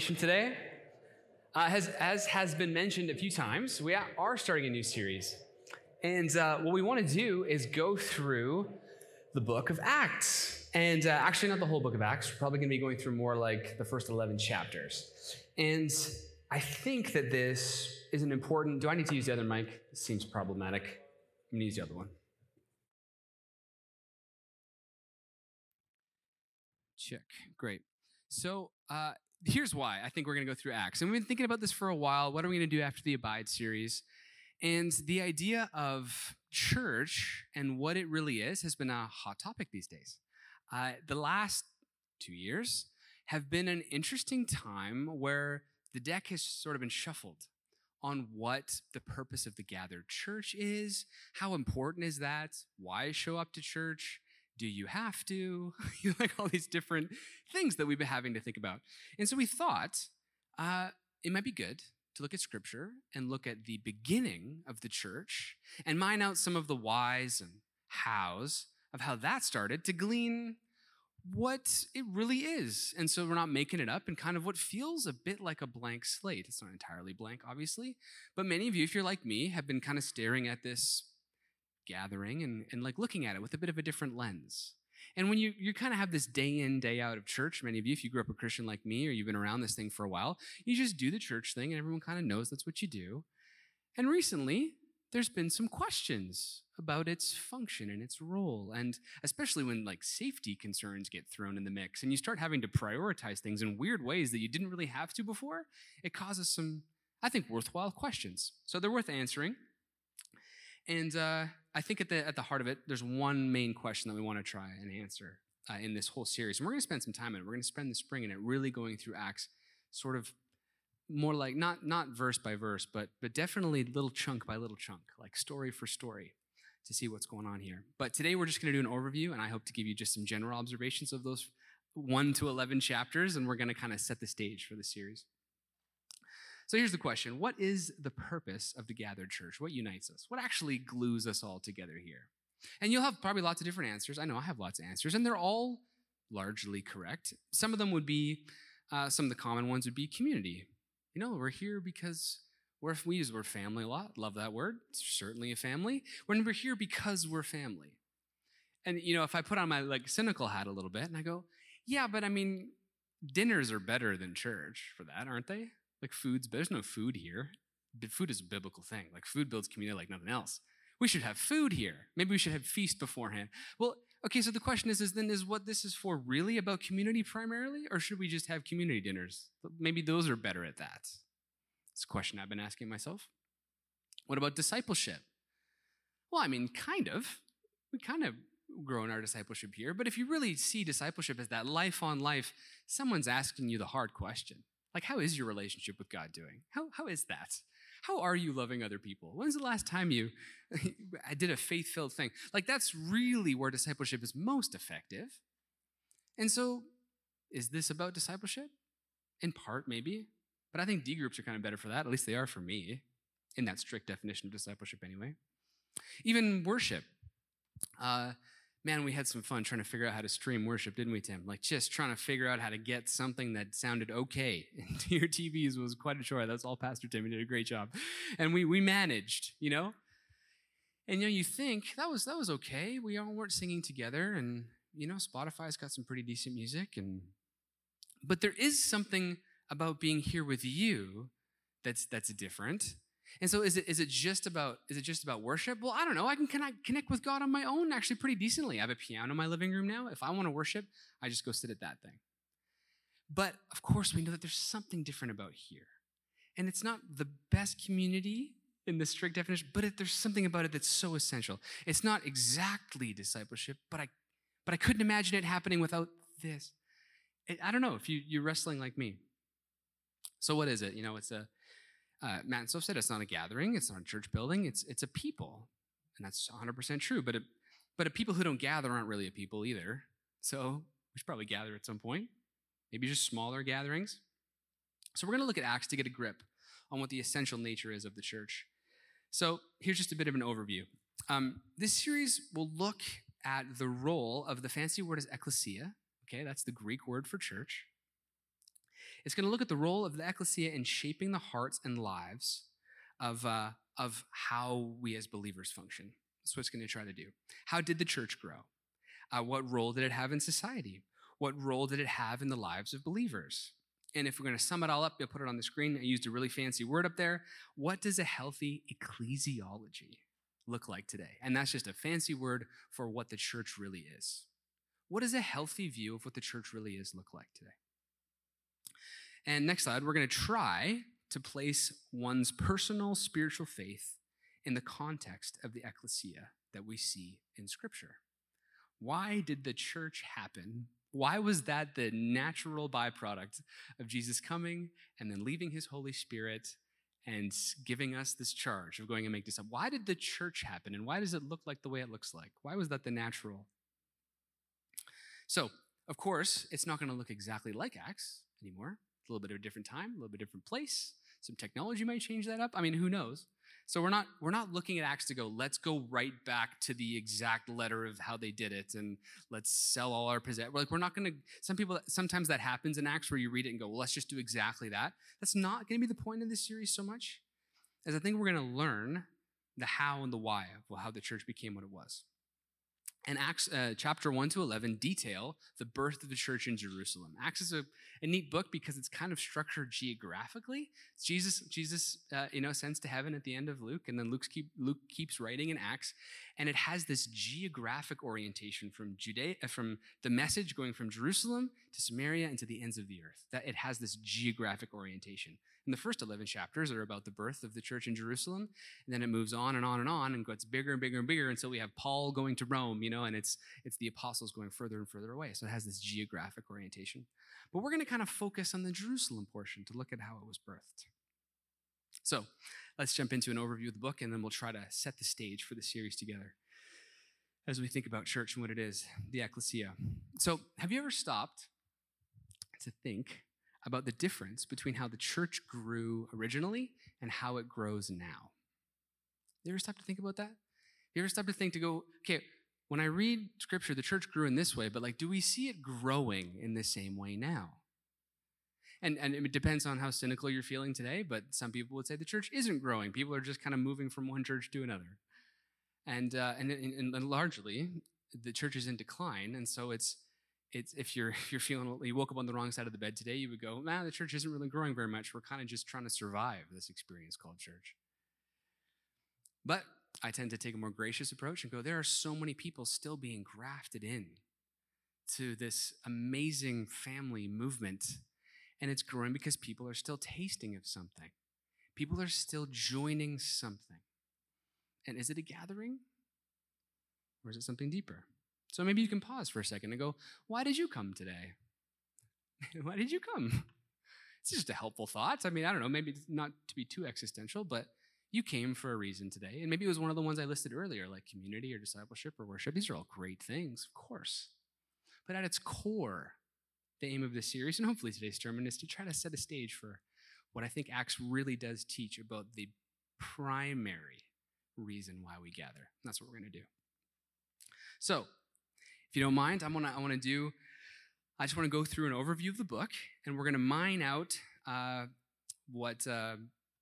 today. Uh, as, as has been mentioned a few times, we are starting a new series. And uh, what we want to do is go through the book of Acts. And uh, actually, not the whole book of Acts. We're probably going to be going through more like the first 11 chapters. And I think that this is an important. Do I need to use the other mic? It seems problematic. I'm going to use the other one. Check. Great. So uh, here's why I think we're going to go through Acts. And we've been thinking about this for a while. What are we going to do after the Abide series? And the idea of church and what it really is has been a hot topic these days. Uh, the last two years have been an interesting time where the deck has sort of been shuffled on what the purpose of the gathered church is, how important is that, why show up to church, do you have to? like all these different things that we've been having to think about. And so we thought uh, it might be good to look at scripture and look at the beginning of the church and mine out some of the whys and hows of how that started to glean what it really is. And so we're not making it up and kind of what feels a bit like a blank slate. It's not entirely blank, obviously, but many of you, if you're like me, have been kind of staring at this gathering and, and like looking at it with a bit of a different lens. And when you, you kind of have this day in, day out of church, many of you, if you grew up a Christian like me or you've been around this thing for a while, you just do the church thing and everyone kind of knows that's what you do. And recently, there's been some questions about its function and its role. And especially when like safety concerns get thrown in the mix and you start having to prioritize things in weird ways that you didn't really have to before, it causes some, I think, worthwhile questions. So they're worth answering. And uh, I think at the, at the heart of it, there's one main question that we want to try and answer uh, in this whole series. And we're going to spend some time in it. We're going to spend the spring in it, really going through Acts, sort of more like not not verse by verse, but but definitely little chunk by little chunk, like story for story, to see what's going on here. But today we're just going to do an overview, and I hope to give you just some general observations of those one to eleven chapters, and we're going to kind of set the stage for the series. So here's the question What is the purpose of the gathered church? What unites us? What actually glues us all together here? And you'll have probably lots of different answers. I know I have lots of answers, and they're all largely correct. Some of them would be, uh, some of the common ones would be community. You know, we're here because we're, we use the word family a lot. Love that word. It's certainly a family. We're here because we're family. And, you know, if I put on my like cynical hat a little bit and I go, yeah, but I mean, dinners are better than church for that, aren't they? Like food's, there's no food here. But food is a biblical thing. Like food builds community like nothing else. We should have food here. Maybe we should have feast beforehand. Well, okay, so the question is, is then is what this is for really about community primarily? Or should we just have community dinners? Maybe those are better at that. It's a question I've been asking myself. What about discipleship? Well, I mean, kind of. We kind of grow in our discipleship here, but if you really see discipleship as that life on life, someone's asking you the hard question. Like, how is your relationship with God doing? How, how is that? How are you loving other people? When's the last time you I did a faith filled thing? Like, that's really where discipleship is most effective. And so, is this about discipleship? In part, maybe. But I think D groups are kind of better for that. At least they are for me, in that strict definition of discipleship, anyway. Even worship. Uh, man, we had some fun trying to figure out how to stream worship, didn't we, Tim? Like just trying to figure out how to get something that sounded okay into your TVs was quite a chore. That's all Pastor Tim. He did a great job. And we we managed, you know? And you know, you think that was that was okay. We all weren't singing together, and you know, Spotify's got some pretty decent music, and but there is something about being here with you that's that's different and so is it, is it just about is it just about worship? Well, I don't know. I can connect, connect with God on my own actually pretty decently. I have a piano in my living room now. If I want to worship, I just go sit at that thing. But of course, we know that there's something different about here. And it's not the best community in the strict definition, but it, there's something about it that's so essential. It's not exactly discipleship, but I but I couldn't imagine it happening without this. It, I don't know if you, you're wrestling like me. So what is it? You know, it's a uh, Matt and Soph said it's not a gathering, it's not a church building, it's, it's a people. And that's 100% true. But, a, but a people who don't gather aren't really a people either. So we should probably gather at some point, maybe just smaller gatherings. So we're going to look at Acts to get a grip on what the essential nature is of the church. So here's just a bit of an overview. Um, this series will look at the role of the fancy word is ecclesia. Okay, that's the Greek word for church. It's going to look at the role of the ecclesia in shaping the hearts and lives of, uh, of how we as believers function. That's what it's going to try to do. How did the church grow? Uh, what role did it have in society? What role did it have in the lives of believers? And if we're going to sum it all up, you'll put it on the screen. I used a really fancy word up there. What does a healthy ecclesiology look like today? And that's just a fancy word for what the church really is. What does a healthy view of what the church really is look like today? And next slide, we're going to try to place one's personal spiritual faith in the context of the ecclesia that we see in Scripture. Why did the church happen? Why was that the natural byproduct of Jesus coming and then leaving his Holy Spirit and giving us this charge of going and make disciples? Why did the church happen and why does it look like the way it looks like? Why was that the natural? So, of course, it's not going to look exactly like Acts anymore. A little bit of a different time, a little bit different place. Some technology might change that up. I mean, who knows? So we're not we're not looking at Acts to go, let's go right back to the exact letter of how they did it and let's sell all our possessions. We're like, we're not gonna some people sometimes that happens in Acts where you read it and go, well, let's just do exactly that. That's not gonna be the point of this series so much. As I think we're gonna learn the how and the why of how the church became what it was and Acts uh, chapter 1 to 11 detail the birth of the church in Jerusalem. Acts is a, a neat book because it's kind of structured geographically. Jesus, Jesus, uh, you know, ascends to heaven at the end of Luke, and then keep, Luke keeps writing in Acts, and it has this geographic orientation from Judea, uh, from the message going from Jerusalem to Samaria and to the ends of the earth. That it has this geographic orientation. And the first 11 chapters are about the birth of the church in Jerusalem. And then it moves on and on and on and gets bigger and bigger and bigger until we have Paul going to Rome, you know, and it's, it's the apostles going further and further away. So it has this geographic orientation. But we're going to kind of focus on the Jerusalem portion to look at how it was birthed. So let's jump into an overview of the book and then we'll try to set the stage for the series together as we think about church and what it is, the ecclesia. So, have you ever stopped to think about the difference between how the church grew originally and how it grows now. You ever stop to think about that? You ever stop to think to go, okay, when I read scripture, the church grew in this way, but like, do we see it growing in the same way now? And, and it depends on how cynical you're feeling today, but some people would say the church isn't growing. People are just kind of moving from one church to another. And, uh, and, and, and largely, the church is in decline, and so it's it's if you're if you're feeling you woke up on the wrong side of the bed today, you would go, man, the church isn't really growing very much. We're kind of just trying to survive this experience called church. But I tend to take a more gracious approach and go, there are so many people still being grafted in to this amazing family movement. And it's growing because people are still tasting of something. People are still joining something. And is it a gathering? Or is it something deeper? So maybe you can pause for a second and go, Why did you come today? Why did you come? It's just a helpful thought. I mean, I don't know, maybe not to be too existential, but you came for a reason today. And maybe it was one of the ones I listed earlier, like community or discipleship or worship. These are all great things, of course. But at its core, the aim of this series, and hopefully today's sermon, is to try to set a stage for what I think Acts really does teach about the primary reason why we gather. That's what we're going to do. So, if you don't mind, I'm gonna, I want to do, I just want to go through an overview of the book, and we're going to mine out uh, what uh,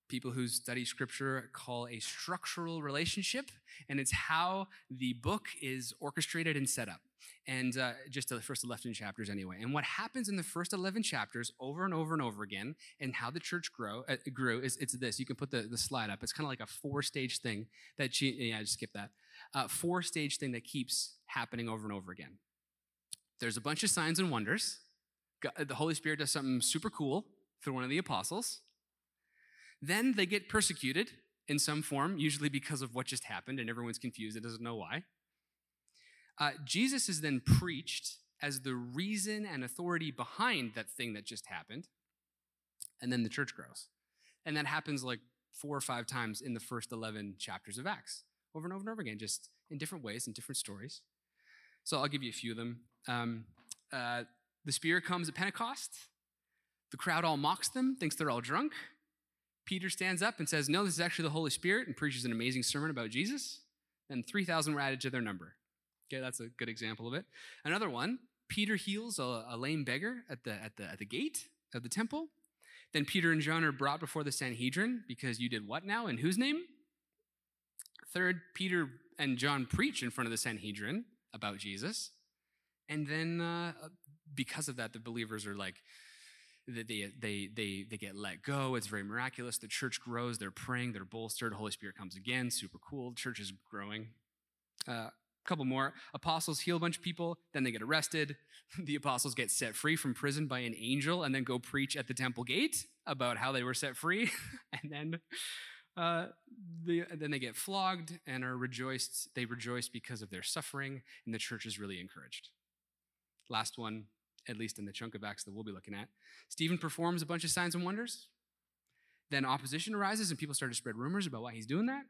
people who study scripture call a structural relationship, and it's how the book is orchestrated and set up. And uh, just the first 11 chapters, anyway. And what happens in the first 11 chapters over and over and over again, and how the church grow, uh, grew, is it's this. You can put the, the slide up. It's kind of like a four stage thing that, she, yeah, just skipped that. Uh, four stage thing that keeps happening over and over again. There's a bunch of signs and wonders. God, the Holy Spirit does something super cool through one of the apostles. Then they get persecuted in some form, usually because of what just happened, and everyone's confused and doesn't know why. Uh, Jesus is then preached as the reason and authority behind that thing that just happened, and then the church grows. And that happens like four or five times in the first 11 chapters of Acts, over and over and over again, just in different ways, in different stories. So I'll give you a few of them. Um, uh, the Spirit comes at Pentecost. The crowd all mocks them, thinks they're all drunk. Peter stands up and says, No, this is actually the Holy Spirit, and preaches an amazing sermon about Jesus. And 3,000 were added to their number. Okay, that's a good example of it. Another one Peter heals a, a lame beggar at the, at, the, at the gate. of the temple. Then Peter and John are brought before the Sanhedrin because you did what now? In whose name? Third, Peter and John preach in front of the Sanhedrin about Jesus. And then uh, because of that, the believers are like, they, they, they, they get let go. It's very miraculous. The church grows. They're praying. They're bolstered. Holy Spirit comes again. Super cool. The church is growing. A uh, couple more. Apostles heal a bunch of people. Then they get arrested. The apostles get set free from prison by an angel and then go preach at the temple gate about how they were set free. and then uh, the, then they get flogged and are rejoiced. They rejoice because of their suffering, and the church is really encouraged. Last one, at least in the chunk of Acts that we'll be looking at. Stephen performs a bunch of signs and wonders. Then opposition arises, and people start to spread rumors about why he's doing that.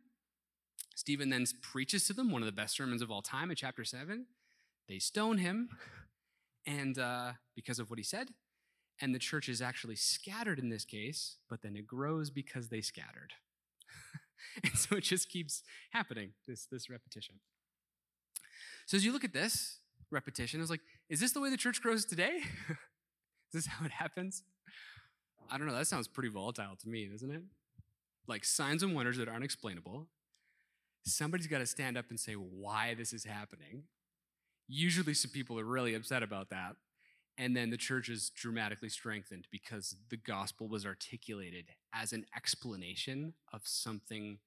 Stephen then preaches to them one of the best sermons of all time in chapter 7. They stone him, and uh, because of what he said, and the church is actually scattered in this case, but then it grows because they scattered. and so it just keeps happening, this, this repetition. So as you look at this repetition, I was like, is this the way the church grows today? is this how it happens? I don't know. That sounds pretty volatile to me, doesn't it? Like signs and wonders that aren't explainable. Somebody's got to stand up and say why this is happening. Usually, some people are really upset about that. And then the church is dramatically strengthened because the gospel was articulated as an explanation of something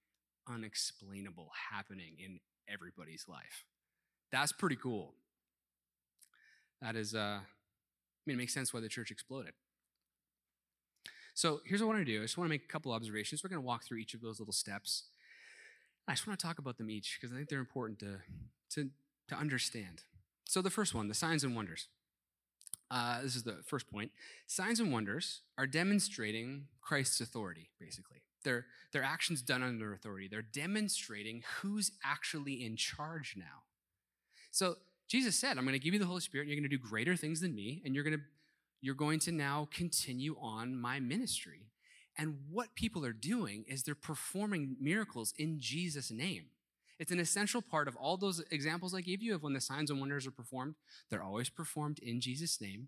unexplainable happening in everybody's life. That's pretty cool. That is, uh, I mean, it makes sense why the church exploded. So here's what I want to do. I just want to make a couple observations. We're going to walk through each of those little steps. I just want to talk about them each because I think they're important to, to, to understand. So the first one, the signs and wonders. Uh, this is the first point. Signs and wonders are demonstrating Christ's authority, basically. They're, they're actions done under authority. They're demonstrating who's actually in charge now. So Jesus said, I'm going to give you the Holy Spirit, and you're going to do greater things than me, and you're going to you're going to now continue on my ministry. And what people are doing is they're performing miracles in Jesus' name. It's an essential part of all those examples I gave you of when the signs and wonders are performed. They're always performed in Jesus' name.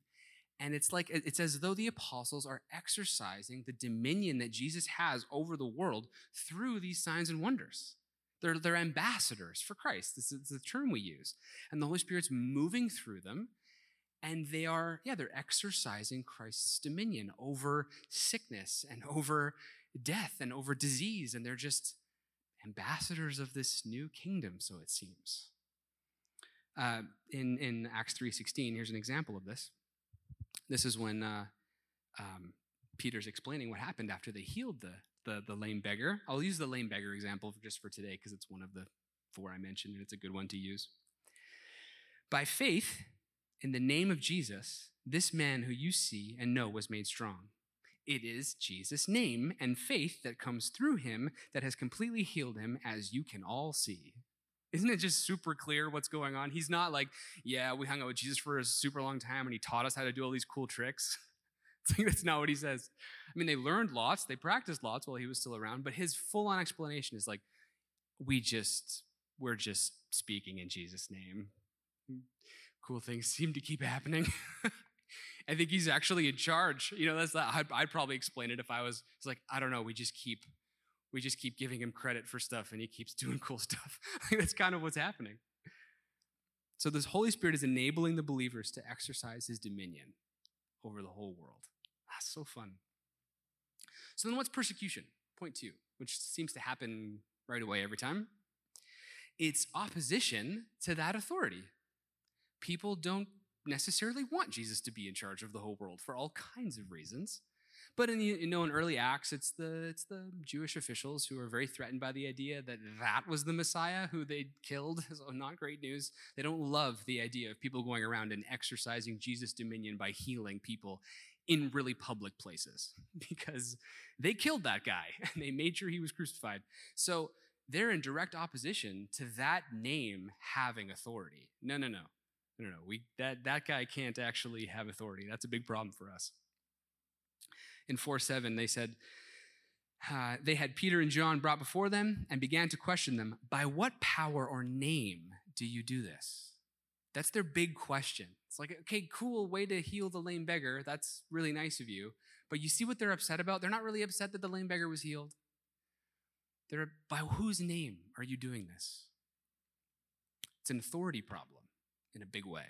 And it's like, it's as though the apostles are exercising the dominion that Jesus has over the world through these signs and wonders. They're, they're ambassadors for Christ. This is the term we use. And the Holy Spirit's moving through them. And they are, yeah, they're exercising Christ's dominion over sickness and over death and over disease. And they're just ambassadors of this new kingdom, so it seems. Uh, in, in Acts 3.16, here's an example of this. This is when uh, um, Peter's explaining what happened after they healed the, the, the lame beggar. I'll use the lame beggar example just for today because it's one of the four I mentioned and it's a good one to use. By faith, in the name of Jesus, this man who you see and know was made strong. It is Jesus' name and faith that comes through him that has completely healed him, as you can all see. Isn't it just super clear what's going on? He's not like, yeah, we hung out with Jesus for a super long time and he taught us how to do all these cool tricks. that's not what he says. I mean, they learned lots, they practiced lots while he was still around, but his full on explanation is like, we just, we're just speaking in Jesus' name. Cool things seem to keep happening. I think he's actually in charge. You know, that's that. I'd, I'd probably explain it if I was. It's like I don't know. We just keep, we just keep giving him credit for stuff, and he keeps doing cool stuff. that's kind of what's happening. So this Holy Spirit is enabling the believers to exercise His dominion over the whole world. So fun. So then, what's persecution? Point two, which seems to happen right away every time. It's opposition to that authority. People don't necessarily want Jesus to be in charge of the whole world for all kinds of reasons. But in you know in early Acts, it's the it's the Jewish officials who are very threatened by the idea that that was the Messiah who they killed. So not great news. They don't love the idea of people going around and exercising Jesus' dominion by healing people in really public places because they killed that guy and they made sure he was crucified. So they're in direct opposition to that name having authority. No, no, no. No, no, we that that guy can't actually have authority. That's a big problem for us. In 4 7, they said, uh, they had Peter and John brought before them and began to question them, By what power or name do you do this? That's their big question. It's like, okay, cool way to heal the lame beggar. That's really nice of you. But you see what they're upset about? They're not really upset that the lame beggar was healed. They're, by whose name are you doing this? It's an authority problem in a big way.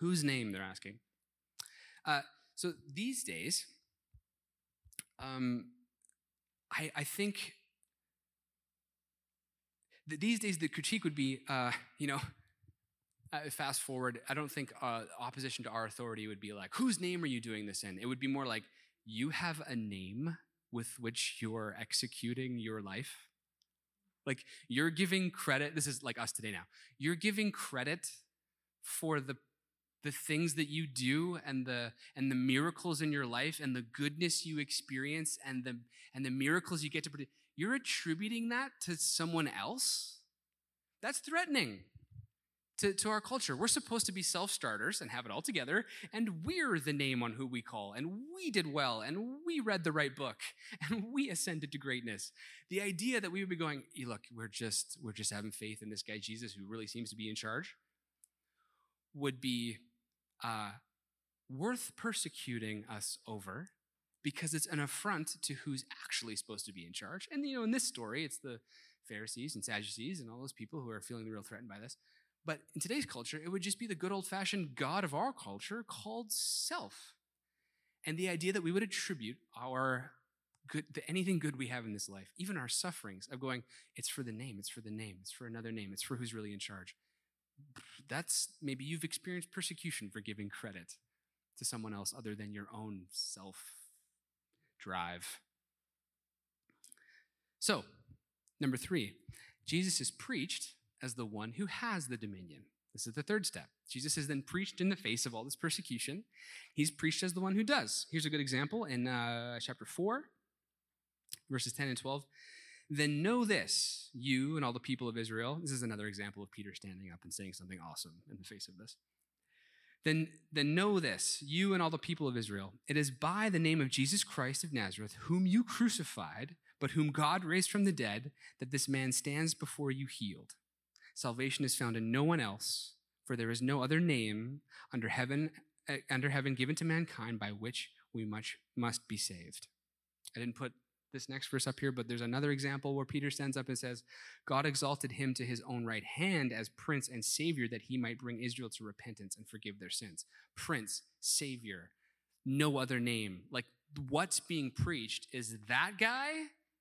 Whose name, they're asking. Uh, so these days, um, I, I think that these days the critique would be, uh, you know, uh, fast forward, I don't think uh, opposition to our authority would be like, whose name are you doing this in? It would be more like, you have a name with which you're executing your life. Like, you're giving credit, this is like us today now, you're giving credit for the the things that you do and the and the miracles in your life and the goodness you experience and the and the miracles you get to produce you're attributing that to someone else that's threatening to, to our culture. We're supposed to be self starters and have it all together, and we're the name on who we call, and we did well, and we read the right book, and we ascended to greatness. The idea that we would be going, look, we're just we're just having faith in this guy Jesus who really seems to be in charge, would be uh, worth persecuting us over because it's an affront to who's actually supposed to be in charge. And you know, in this story, it's the Pharisees and Sadducees and all those people who are feeling real threatened by this. But in today's culture, it would just be the good old fashioned God of our culture called self. And the idea that we would attribute our good, anything good we have in this life, even our sufferings, of going, it's for the name, it's for the name, it's for another name, it's for who's really in charge. That's maybe you've experienced persecution for giving credit to someone else other than your own self drive. So, number three, Jesus is preached as the one who has the dominion. This is the third step. Jesus is then preached in the face of all this persecution. He's preached as the one who does. Here's a good example in uh, chapter 4, verses 10 and 12. Then know this, you and all the people of Israel. This is another example of Peter standing up and saying something awesome in the face of this. Then, then know this, you and all the people of Israel. It is by the name of Jesus Christ of Nazareth, whom you crucified, but whom God raised from the dead, that this man stands before you healed. Salvation is found in no one else, for there is no other name under heaven, uh, under heaven given to mankind by which we much must be saved. I didn't put this next verse up here, but there's another example where Peter stands up and says, God exalted him to his own right hand as prince and savior that he might bring Israel to repentance and forgive their sins. Prince, savior, no other name. Like what's being preached is that guy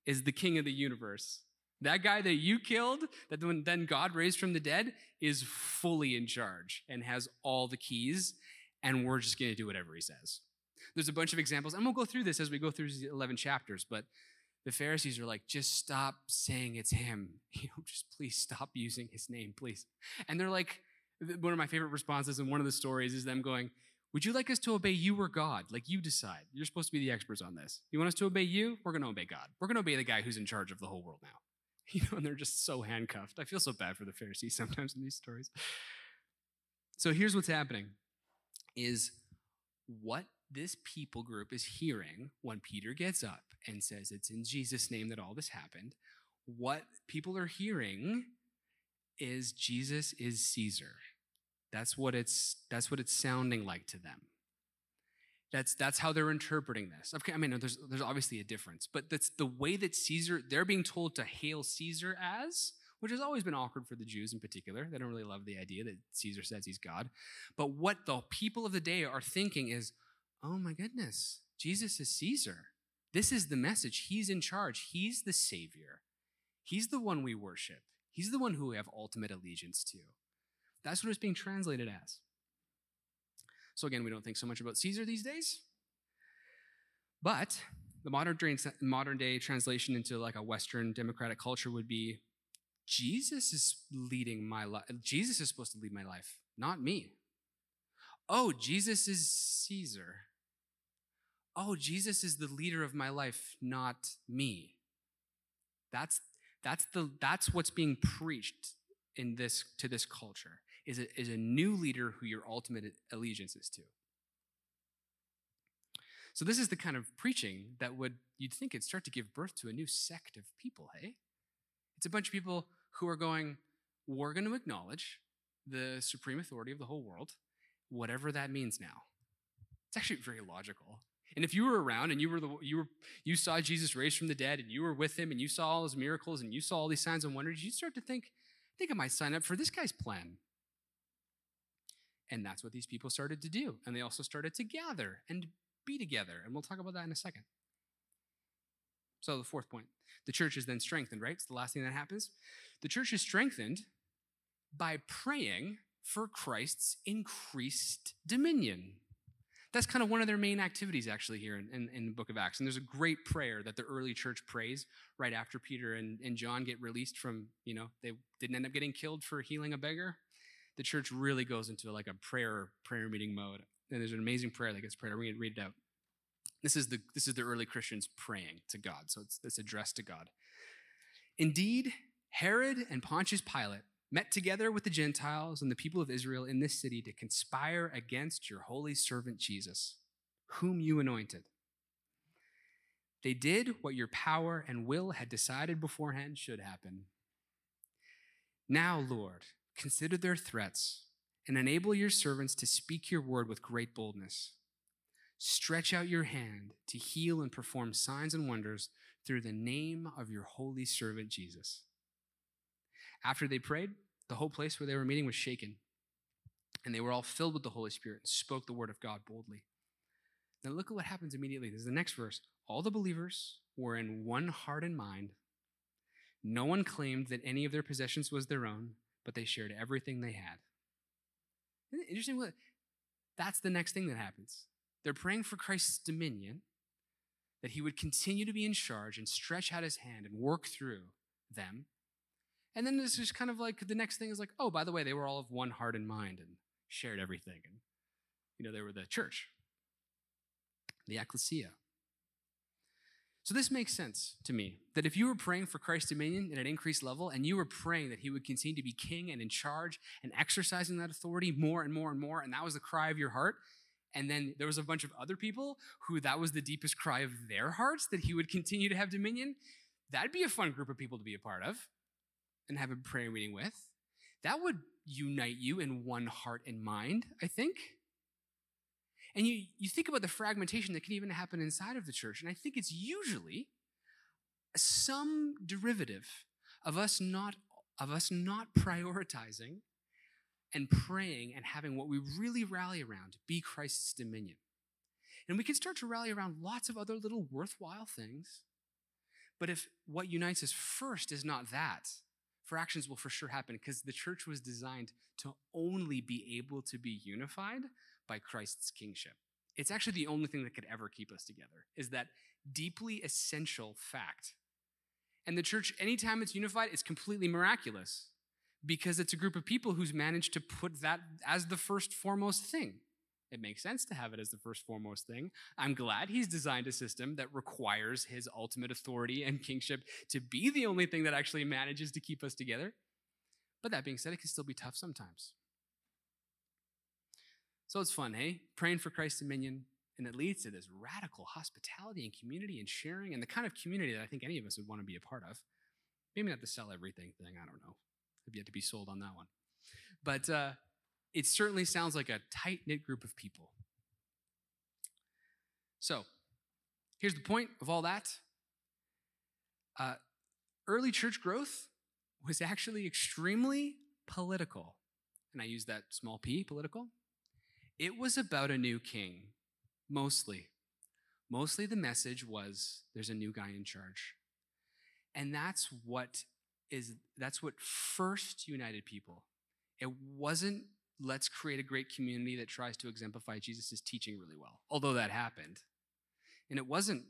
is the king of the universe. That guy that you killed, that then God raised from the dead, is fully in charge and has all the keys, and we're just going to do whatever he says. There's a bunch of examples, and we'll go through this as we go through the 11 chapters, but the Pharisees are like, just stop saying it's him. You know, just please stop using his name, please. And they're like, one of my favorite responses in one of the stories is them going, Would you like us to obey you or God? Like you decide. You're supposed to be the experts on this. You want us to obey you? We're going to obey God. We're going to obey the guy who's in charge of the whole world now. You know, and they're just so handcuffed. I feel so bad for the Pharisees sometimes in these stories. So here's what's happening is what this people group is hearing when Peter gets up and says it's in Jesus' name that all this happened. What people are hearing is Jesus is Caesar. That's what it's that's what it's sounding like to them. That's that's how they're interpreting this. Okay, I mean, there's there's obviously a difference, but that's the way that Caesar they're being told to hail Caesar as, which has always been awkward for the Jews in particular. They don't really love the idea that Caesar says he's God. But what the people of the day are thinking is, oh my goodness, Jesus is Caesar. This is the message. He's in charge. He's the Savior. He's the one we worship. He's the one who we have ultimate allegiance to. That's what it's being translated as. So again, we don't think so much about Caesar these days. But the modern day, modern day translation into like a Western democratic culture would be Jesus is leading my life. Jesus is supposed to lead my life, not me. Oh, Jesus is Caesar. Oh, Jesus is the leader of my life, not me. That's that's the that's what's being preached in this to this culture is a, is a new leader who your ultimate allegiance is to. So this is the kind of preaching that would you'd think it'd start to give birth to a new sect of people, hey? It's a bunch of people who are going, we're going to acknowledge the supreme authority of the whole world, whatever that means now. It's actually very logical. And if you were around and you were the you were you saw Jesus raised from the dead and you were with him and you saw all his miracles and you saw all these signs and wonders, you'd start to think, I think I might sign up for this guy's plan. And that's what these people started to do. And they also started to gather and be together. And we'll talk about that in a second. So, the fourth point the church is then strengthened, right? It's the last thing that happens. The church is strengthened by praying for Christ's increased dominion. That's kind of one of their main activities, actually, here in, in, in, the book of Acts. And there's a great prayer that the early church prays right after Peter and, and John get released from, you know, they didn't end up getting killed for healing a beggar. The church really goes into like a prayer prayer meeting mode. And there's an amazing prayer that gets prayed. We're going to read it out. This is the this is the early Christians praying to God. So it's, it's addressed to God. Indeed, Herod and Pontius Pilate met together with the Gentiles and the people of Israel in this city to conspire against your holy servant Jesus, whom you anointed. They did what your power and will had decided beforehand should happen. Now, Lord, consider their threats and enable your servants to speak your word with great boldness. Stretch out your hand to heal and perform signs and wonders through the name of your holy servant Jesus. After they prayed, the whole place where they were meeting was shaken, and they were all filled with the Holy Spirit and spoke the word of God boldly. Now, look at what happens immediately. This is the next verse. All the believers were in one heart and mind. No one claimed that any of their possessions was their own, but they shared everything they had. Isn't it interesting? That's the next thing that happens. They're praying for Christ's dominion, that he would continue to be in charge and stretch out his hand and work through them. And then this is kind of like the next thing is like, oh, by the way, they were all of one heart and mind and shared everything. And, you know, they were the church, the ecclesia. So this makes sense to me that if you were praying for Christ's dominion at an increased level and you were praying that he would continue to be king and in charge and exercising that authority more and more and more, and that was the cry of your heart, and then there was a bunch of other people who that was the deepest cry of their hearts that he would continue to have dominion. That'd be a fun group of people to be a part of and have a prayer meeting with. That would unite you in one heart and mind, I think. And you, you think about the fragmentation that can even happen inside of the church, and I think it's usually some derivative of us not of us not prioritizing and praying and having what we really rally around be Christ's dominion. And we can start to rally around lots of other little worthwhile things. But if what unites us first is not that, fractions will for sure happen because the church was designed to only be able to be unified by Christ's kingship. It's actually the only thing that could ever keep us together, is that deeply essential fact. And the church, anytime it's unified, it's completely miraculous because it's a group of people who's managed to put that as the first foremost thing. It makes sense to have it as the first foremost thing. I'm glad he's designed a system that requires his ultimate authority and kingship to be the only thing that actually manages to keep us together. But that being said, it can still be tough sometimes. So it's fun, hey? Praying for Christ's dominion, and it leads to this radical hospitality and community and sharing and the kind of community that I think any of us would want to be a part of. Maybe not the sell everything thing, I don't know. I've yet to be sold on that one. But uh, it certainly sounds like a tight knit group of people. So, here's the point of all that uh, early church growth was actually extremely political. And I use that small p, political. It was about a new king, mostly. Mostly the message was there's a new guy in charge. And that's what is that's what first united people. It wasn't let's create a great community that tries to exemplify Jesus' teaching really well, although that happened. And it wasn't,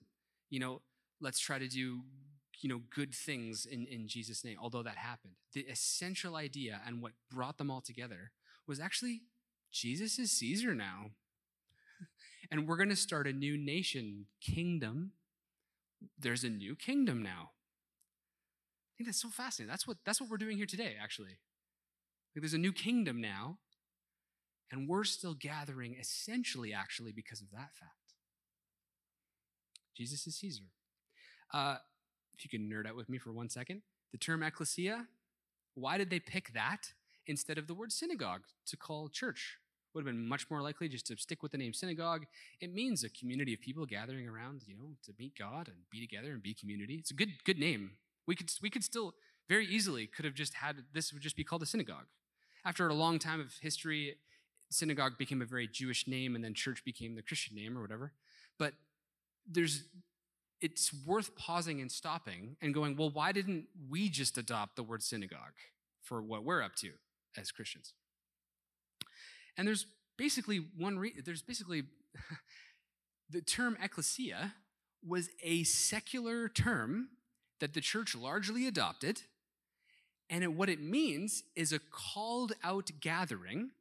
you know, let's try to do, you know, good things in, in Jesus' name, although that happened. The essential idea and what brought them all together was actually Jesus is Caesar now. and we're going to start a new nation, kingdom. There's a new kingdom now I think that's so fascinating. That's what, that's what we're doing here today, actually. Like there's a new kingdom now, and we're still gathering essentially, actually, because of that fact. Jesus is Caesar. Uh, if you can nerd out with me for one second, the term ecclesia, why did they pick that instead of the word synagogue to call church. Would have been much more likely just to stick with the name synagogue. It means a community of people gathering around, you know, to meet God and be together and be community. It's a good good name. We could we could still very easily could have just had this would just be called a synagogue. After a long time of history, synagogue became a very Jewish name and then church became the Christian name or whatever. But there's it's worth pausing and stopping and going, well, why didn't we just adopt the word synagogue for what we're up to as Christians? And there's basically one re- there's basically the term ecclesia was a secular term that the church largely adopted. And it, what it means is a called out gathering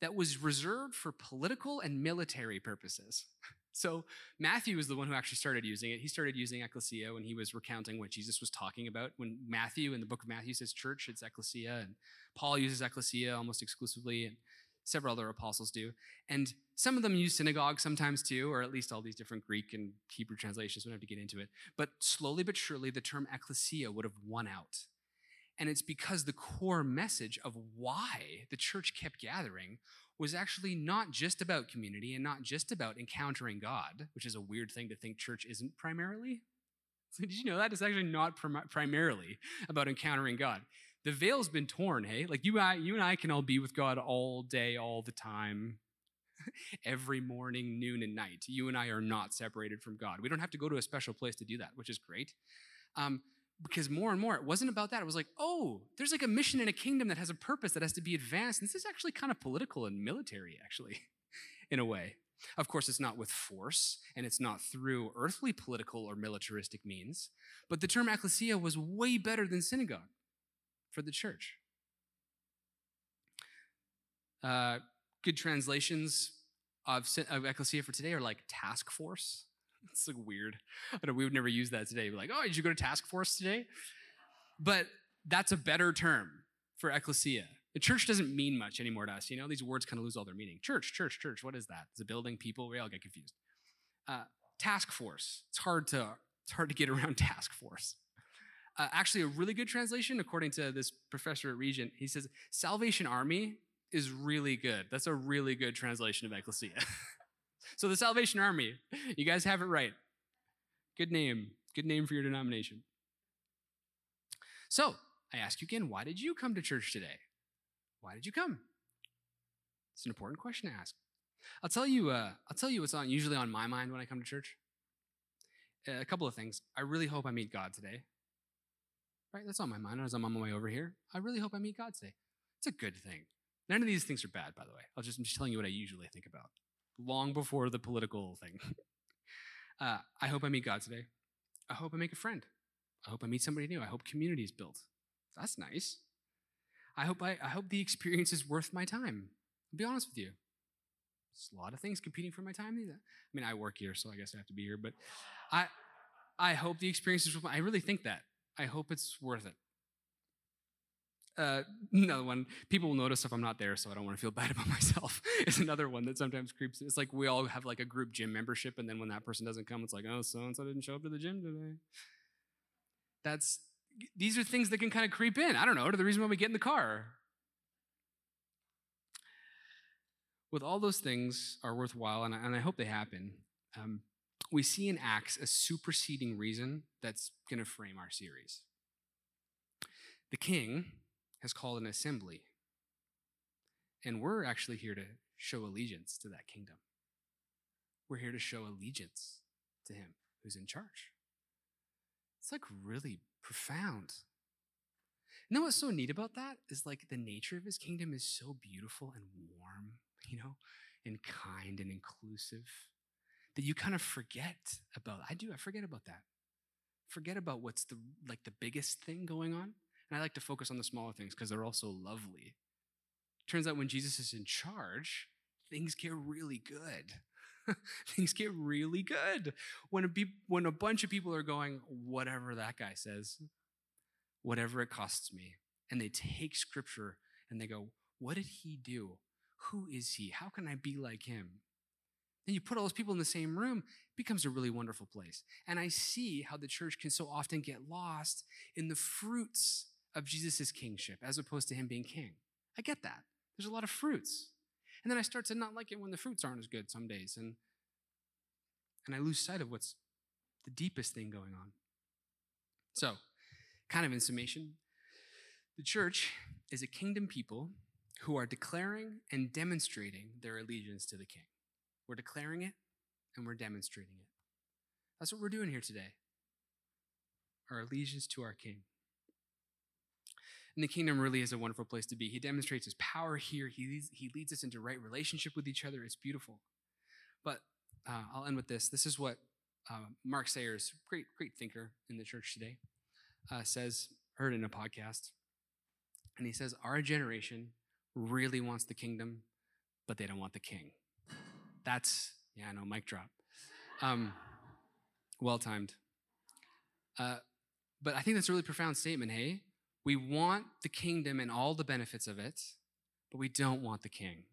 that was reserved for political and military purposes. So Matthew is the one who actually started using it. He started using ecclesia when he was recounting what Jesus was talking about. When Matthew in the book of Matthew says church, it's ecclesia, and Paul uses ecclesia almost exclusively, and several other apostles do. And some of them use synagogue sometimes too, or at least all these different Greek and Hebrew translations. We don't have to get into it. But slowly but surely, the term ecclesia would have won out. And it's because the core message of why the church kept gathering was actually not just about community and not just about encountering God, which is a weird thing to think church isn't primarily. So did you know that? It's actually not prim- primarily about encountering God. The veil's been torn, hey? Like you, I, you and I can all be with God all day, all the time, every morning, noon, and night. You and I are not separated from God. We don't have to go to a special place to do that, which is great. Um, because more and more it wasn't about that. It was like oh there's like a mission in a kingdom that has a purpose that has to be advanced. And this is actually kind of political and military actually in a way. Of course it's not with force and it's not through earthly political or militaristic means but the term ecclesia was way better than synagogue for the church. Uh, good translations of, of ecclesia for today are like task force it's like weird. I know we would never use that today. We're like, oh, did you go to task force today? But that's a better term for ecclesia. The church doesn't mean much anymore to us. You know, these words kind of lose all their meaning. Church, church, church. What is that? It's a building, people. We all get confused. Uh, task force. It's hard to it's hard to get around task force. Uh, actually, a really good translation, according to this professor at Regent, he says Salvation Army is really good. That's a really good translation of ecclesia. So the Salvation Army, you guys have it right. Good name. Good name for your denomination. So I ask you again, why did you come to church today? Why did you come? It's an important question to ask. I'll tell you. Uh, I'll tell you what's on usually on my mind when I come to church. A couple of things. I really hope I meet God today. Right, that's on my mind as I'm on my way over here. I really hope I meet God today. It's a good thing. None of these things are bad, by the way. I'll just, I'm just telling you what I usually think about long before the political thing. Uh, I hope I meet God today. I hope I make a friend. I hope I meet somebody new. I hope community is built. That's nice. I hope I, I hope the experience is worth my time. I'll be honest with you. There's a lot of things competing for my time. I mean, I work here, so I guess I have to be here. But I, I hope the experience is. Worth. I really think that. I hope it's worth it. Uh, another one, people will notice if I'm not there, so I don't want to feel bad about myself. It's another one that sometimes creeps. It's like we all have like a group gym membership, and then when that person doesn't come, it's like, oh, so and so didn't show up to the gym today. That's these are things that can kind of creep in. I don't know, to the reason why we get in the car. With all those things are worthwhile, and I, and I hope they happen. Um, we see in Acts a superseding reason that's going to frame our series. The king has called an assembly. And we're actually here to show allegiance to that kingdom. We're here to show allegiance to him who's in charge. It's like really profound. You know what's so neat about that is like the nature of his kingdom is so beautiful and warm, you know, and kind and inclusive that you kind of forget about. I do, I forget about that. Forget about what's the like the biggest thing going on and I like to focus on the smaller things because they're also lovely. Turns out when Jesus is in charge, things get really good. things get really good. When a, be- when a bunch of people are going, whatever that guy says, whatever it costs me, and they take scripture and they go, what did he do? Who is he? How can I be like him? Then you put all those people in the same room, it becomes a really wonderful place. And I see how the church can so often get lost in the fruits of Jesus' kingship as opposed to him being king. I get that. There's a lot of fruits. And then I start to not like it when the fruits aren't as good some days. And, and I lose sight of what's the deepest thing going on. So, kind of in summation, the church is a kingdom people who are declaring and demonstrating their allegiance to the king. We're declaring it and we're demonstrating it. That's what we're doing here today. Our allegiance to our king. And the kingdom really is a wonderful place to be. He demonstrates his power here. He leads, he leads us into right relationship with each other. It's beautiful. But uh, I'll end with this. This is what uh, Mark Sayers, great, great thinker in the church today, uh, says, heard in a podcast. And he says, Our generation really wants the kingdom, but they don't want the king. That's, yeah, I know, mic drop. Um, well timed. Uh, but I think that's a really profound statement, hey? We want the kingdom and all the benefits of it, but we don't want the king.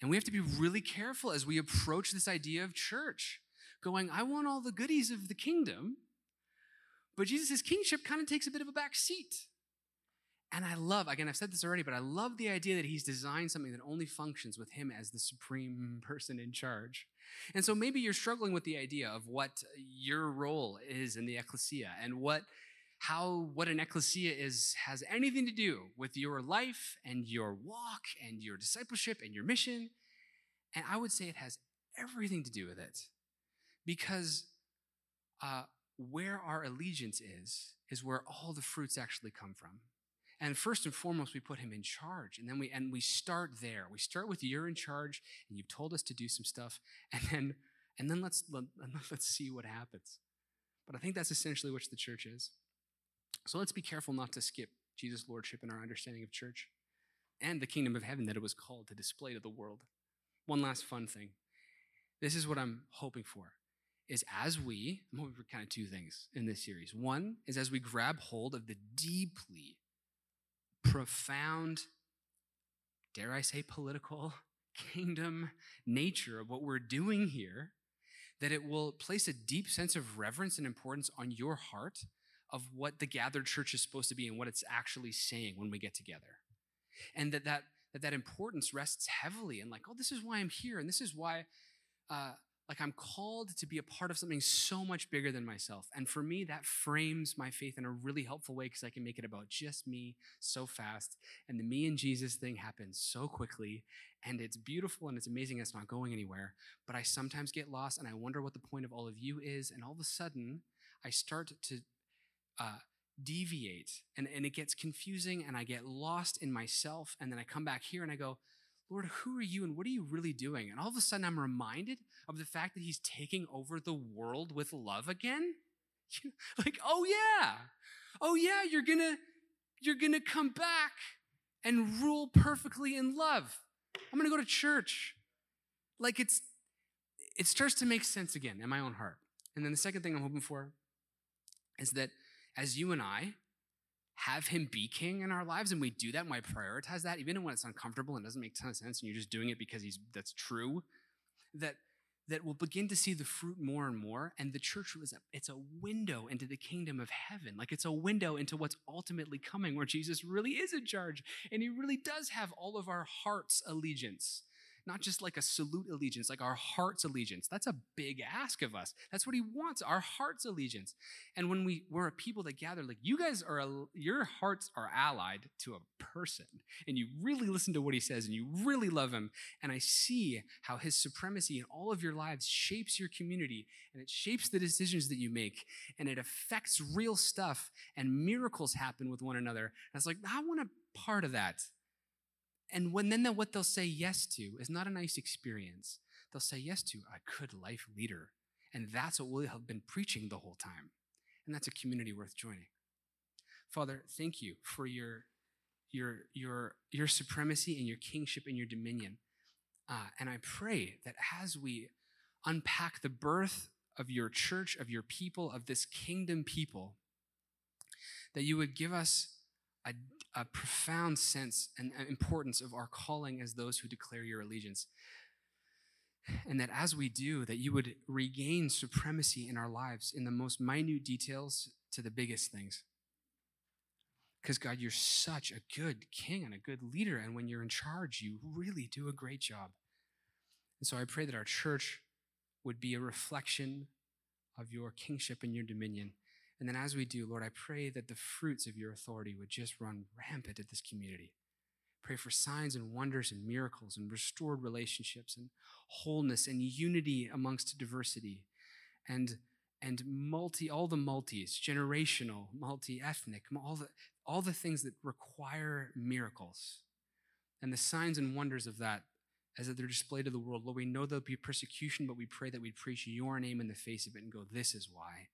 And we have to be really careful as we approach this idea of church, going, I want all the goodies of the kingdom, but Jesus' kingship kind of takes a bit of a back seat. And I love, again, I've said this already, but I love the idea that he's designed something that only functions with him as the supreme person in charge. And so maybe you're struggling with the idea of what your role is in the ecclesia and what how what an ecclesia is has anything to do with your life and your walk and your discipleship and your mission. And I would say it has everything to do with it. Because uh, where our allegiance is, is where all the fruits actually come from. And first and foremost, we put him in charge. And then we and we start there. We start with you're in charge and you've told us to do some stuff. And then and then let's let, let's see what happens. But I think that's essentially what the church is. So let's be careful not to skip Jesus' lordship in our understanding of church and the kingdom of heaven that it was called to display to the world. One last fun thing. This is what I'm hoping for is as we, I'm hoping for kind of two things in this series. One is as we grab hold of the deeply profound, dare I say, political kingdom nature of what we're doing here, that it will place a deep sense of reverence and importance on your heart of what the gathered church is supposed to be and what it's actually saying when we get together. And that that, that, that importance rests heavily in like, oh, this is why I'm here, and this is why uh, like I'm called to be a part of something so much bigger than myself. And for me, that frames my faith in a really helpful way because I can make it about just me so fast. And the me and Jesus thing happens so quickly. And it's beautiful and it's amazing. It's not going anywhere. But I sometimes get lost and I wonder what the point of all of you is. And all of a sudden, I start to uh, deviate and, and it gets confusing and I get lost in myself. And then I come back here and I go, Lord, who are you and what are you really doing? And all of a sudden, I'm reminded of the fact that He's taking over the world with love again. like, oh yeah, oh yeah, you're gonna, you're gonna come back and rule perfectly in love. I'm gonna go to church. Like it's, it starts to make sense again in my own heart. And then the second thing I'm hoping for is that as you and I have him be king in our lives and we do that and we prioritize that even when it's uncomfortable and doesn't make a ton of sense and you're just doing it because he's that's true that that we'll begin to see the fruit more and more and the church is a, it's a window into the kingdom of heaven. Like it's a window into what's ultimately coming where jesus really is in charge and he really does have all of our heart's allegiance not just like a salute allegiance, like our heart's allegiance. That's a big ask of us. That's what he wants, our heart's allegiance. And when we, we're a people that gather, like you guys are, a, your hearts are allied to a person, and you really listen to what he says, and you really love him. And I see how his supremacy in all of your lives shapes your community, and it shapes the decisions that you make, and it affects real stuff, and miracles happen with one another. And was like, I want a part of that. And when then what they'll say yes to is not a nice experience. They'll say yes to a good life leader. And that's what we have been preaching the whole time. And that's a community worth joining. Father, thank you for your, your, your, your supremacy and your kingship and your dominion. Uh, and I pray that as we unpack the birth of your church, of your people, of this kingdom people, that you would give us a, a profound sense and uh, importance of our calling as those who declare your allegiance. And that as we do, that you would regain supremacy in our lives in the most minute details to the biggest things. Because, God, you're such a good king and a good leader. And when you're in charge, you really do a great job. And so I pray that our church would be a reflection of your kingship and your dominion. And then as we do, Lord, I pray that the fruits of your authority would just run rampant at this community. Pray for signs and wonders and miracles and restored relationships and wholeness and unity amongst diversity and and multi all the multis generational multi-ethnic all the all the things that require miracles and the signs and wonders of that as they're displayed to the world lord we know there'll be persecution but we pray that we preach your name in the face of it and go this is why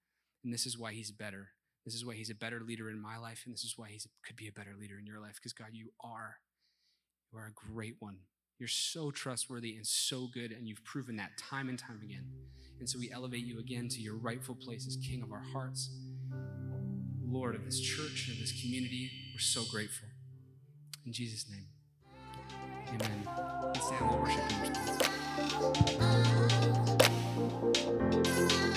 and this is why he's better this is why he's a better leader in my life and this is why he could be a better leader in your life because god you are you are a great one you're so trustworthy and so good, and you've proven that time and time again. And so we elevate you again to your rightful place as King of our hearts, Lord of this church, and of this community. We're so grateful. In Jesus' name, amen. Let's stand and worship.